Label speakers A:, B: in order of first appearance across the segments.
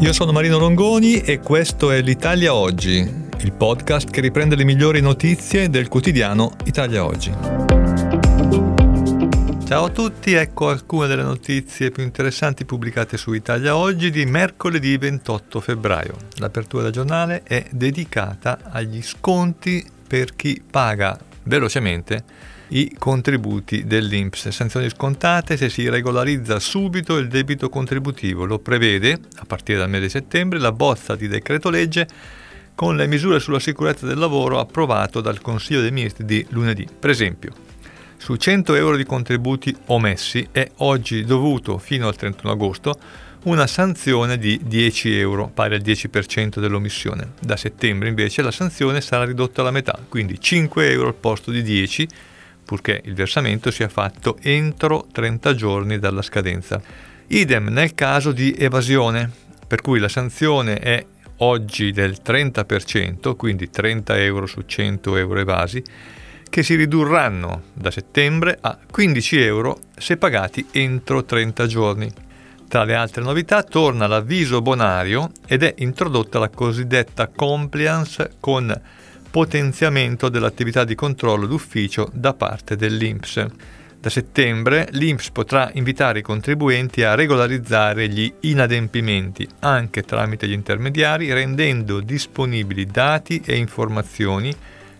A: Io sono Marino Longoni e questo è l'Italia Oggi, il podcast che riprende le migliori notizie del quotidiano Italia Oggi. Ciao a tutti, ecco alcune delle notizie più interessanti pubblicate su Italia Oggi di mercoledì 28 febbraio. L'apertura del giornale è dedicata agli sconti per chi paga velocemente i contributi dell'INPS. Sanzioni scontate se si regolarizza subito il debito contributivo. Lo prevede, a partire dal mese di settembre, la bozza di decreto legge con le misure sulla sicurezza del lavoro approvato dal Consiglio dei Ministri di lunedì. Per esempio, su 100 euro di contributi omessi è oggi dovuto fino al 31 agosto una sanzione di 10 euro, pari al 10% dell'omissione. Da settembre invece la sanzione sarà ridotta alla metà, quindi 5 euro al posto di 10 purché il versamento sia fatto entro 30 giorni dalla scadenza. Idem nel caso di evasione, per cui la sanzione è oggi del 30%, quindi 30 euro su 100 euro evasi, che si ridurranno da settembre a 15 euro se pagati entro 30 giorni. Tra le altre novità torna l'avviso bonario ed è introdotta la cosiddetta compliance con potenziamento dell'attività di controllo d'ufficio da parte dell'INPS. Da settembre l'INPS potrà invitare i contribuenti a regolarizzare gli inadempimenti anche tramite gli intermediari rendendo disponibili dati e informazioni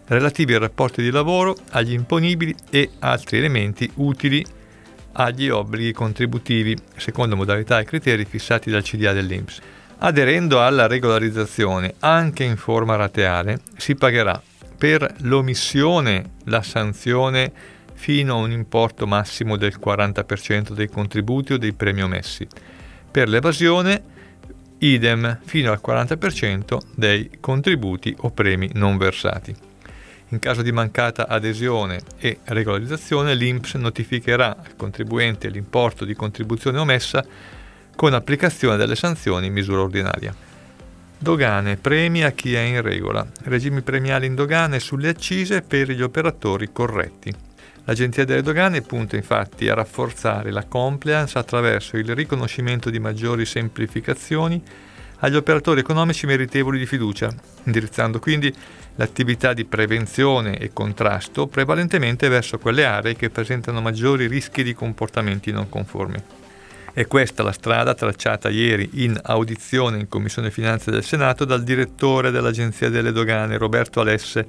A: relativi ai rapporti di lavoro, agli imponibili e altri elementi utili agli obblighi contributivi secondo modalità e criteri fissati dal CDA dell'INPS. Aderendo alla regolarizzazione anche in forma rateale, si pagherà per l'omissione la sanzione fino a un importo massimo del 40% dei contributi o dei premi omessi. Per l'evasione, idem fino al 40% dei contributi o premi non versati. In caso di mancata adesione e regolarizzazione, l'INPS notificherà al contribuente l'importo di contribuzione omessa con applicazione delle sanzioni in misura ordinaria. Dogane premia chi è in regola. Regimi premiali in dogane sulle accise per gli operatori corretti. L'Agenzia delle Dogane punta infatti a rafforzare la compliance attraverso il riconoscimento di maggiori semplificazioni agli operatori economici meritevoli di fiducia, indirizzando quindi l'attività di prevenzione e contrasto prevalentemente verso quelle aree che presentano maggiori rischi di comportamenti non conformi. È questa la strada tracciata ieri in audizione in Commissione Finanze del Senato dal direttore dell'Agenzia delle Dogane, Roberto Alesse,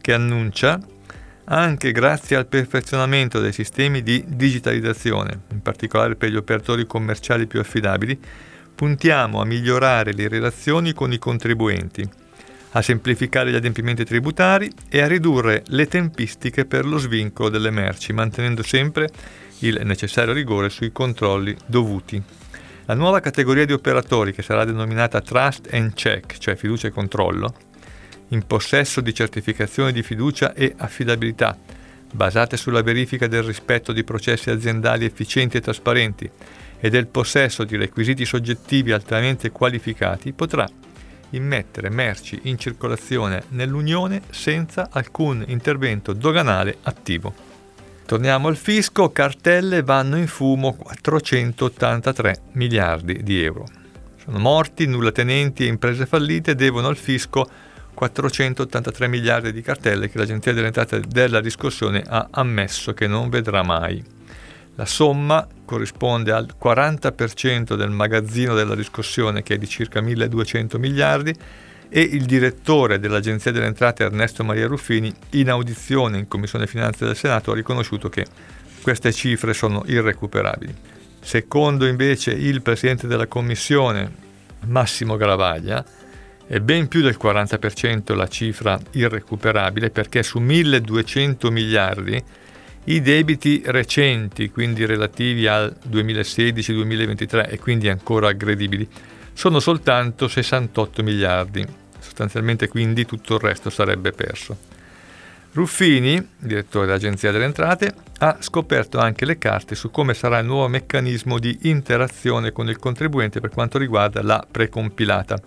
A: che annuncia, anche grazie al perfezionamento dei sistemi di digitalizzazione, in particolare per gli operatori commerciali più affidabili, puntiamo a migliorare le relazioni con i contribuenti, a semplificare gli adempimenti tributari e a ridurre le tempistiche per lo svincolo delle merci, mantenendo sempre il necessario rigore sui controlli dovuti. La nuova categoria di operatori, che sarà denominata Trust and Check, cioè fiducia e controllo, in possesso di certificazioni di fiducia e affidabilità, basate sulla verifica del rispetto di processi aziendali efficienti e trasparenti e del possesso di requisiti soggettivi altamente qualificati, potrà immettere merci in circolazione nell'Unione senza alcun intervento doganale attivo. Torniamo al fisco, cartelle vanno in fumo 483 miliardi di euro. Sono morti, nullatenenti e imprese fallite devono al fisco 483 miliardi di cartelle che l'Agenzia delle Entrate della riscossione ha ammesso che non vedrà mai. La somma corrisponde al 40% del magazzino della riscossione che è di circa 1200 miliardi e il direttore dell'Agenzia delle Entrate Ernesto Maria Ruffini in audizione in Commissione Finanze del Senato ha riconosciuto che queste cifre sono irrecuperabili. Secondo invece il Presidente della Commissione Massimo Gravaglia è ben più del 40% la cifra irrecuperabile perché su 1200 miliardi I debiti recenti, quindi relativi al 2016-2023 e quindi ancora aggredibili, sono soltanto 68 miliardi. Sostanzialmente quindi tutto il resto sarebbe perso. Ruffini, direttore dell'Agenzia delle Entrate, ha scoperto anche le carte su come sarà il nuovo meccanismo di interazione con il contribuente per quanto riguarda la precompilata,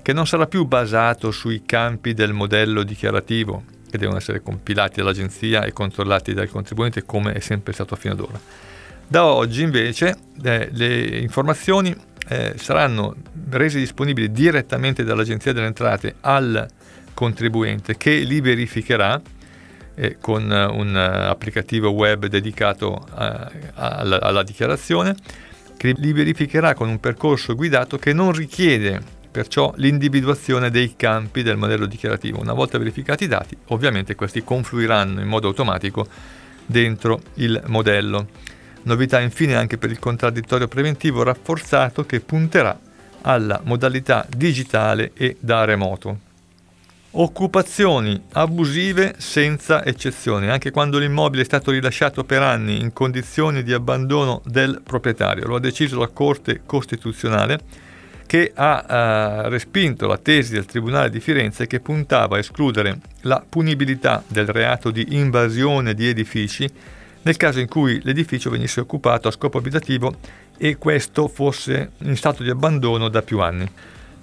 A: che non sarà più basato sui campi del modello dichiarativo, che devono essere compilati dall'agenzia e controllati dal contribuente come è sempre stato fino ad ora. Da oggi invece eh, le informazioni eh, saranno rese disponibili direttamente dall'agenzia delle entrate al contribuente che li verificherà eh, con un applicativo web dedicato a, alla, alla dichiarazione, che li verificherà con un percorso guidato che non richiede perciò l'individuazione dei campi del modello dichiarativo. Una volta verificati i dati, ovviamente questi confluiranno in modo automatico dentro il modello. Novità infine anche per il contraddittorio preventivo rafforzato che punterà alla modalità digitale e da remoto. Occupazioni abusive senza eccezione, anche quando l'immobile è stato rilasciato per anni in condizioni di abbandono del proprietario. Lo ha deciso la Corte Costituzionale che ha uh, respinto la tesi del Tribunale di Firenze che puntava a escludere la punibilità del reato di invasione di edifici nel caso in cui l'edificio venisse occupato a scopo abitativo e questo fosse in stato di abbandono da più anni.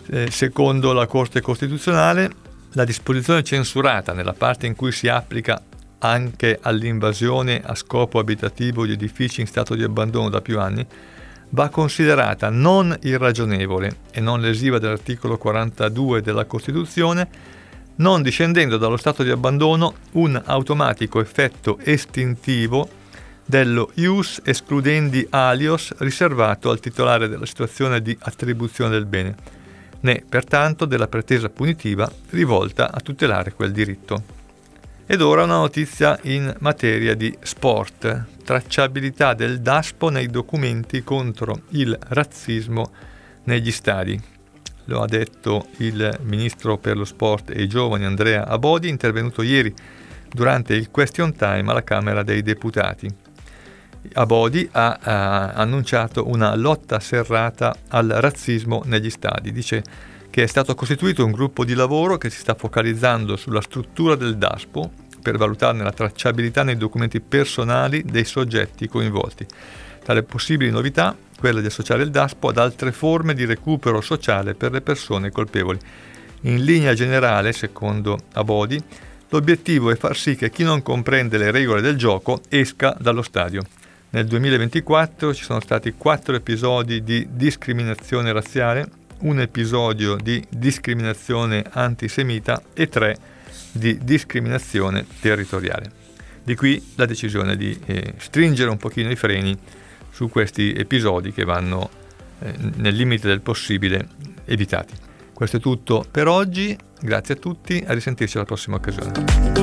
A: Eh, secondo la Corte Costituzionale, la disposizione censurata nella parte in cui si applica anche all'invasione a scopo abitativo di edifici in stato di abbandono da più anni va considerata non irragionevole e non lesiva dell'articolo 42 della Costituzione, non discendendo dallo stato di abbandono un automatico effetto estintivo dello ius excludendi alios riservato al titolare della situazione di attribuzione del bene né pertanto della pretesa punitiva rivolta a tutelare quel diritto. Ed ora una notizia in materia di sport, tracciabilità del DASPO nei documenti contro il razzismo negli stadi. Lo ha detto il ministro per lo sport e i giovani Andrea Abodi, intervenuto ieri durante il question time alla Camera dei Deputati. Abodi ha, ha annunciato una lotta serrata al razzismo negli stadi. Dice che è stato costituito un gruppo di lavoro che si sta focalizzando sulla struttura del DASPO per valutarne la tracciabilità nei documenti personali dei soggetti coinvolti. Tra le possibili novità, quella di associare il DASPO ad altre forme di recupero sociale per le persone colpevoli. In linea generale, secondo Abodi, l'obiettivo è far sì che chi non comprende le regole del gioco esca dallo stadio. Nel 2024 ci sono stati quattro episodi di discriminazione razziale, un episodio di discriminazione antisemita e tre di discriminazione territoriale. Di qui la decisione di eh, stringere un pochino i freni su questi episodi che vanno eh, nel limite del possibile evitati. Questo è tutto per oggi, grazie a tutti, a risentirci alla prossima occasione.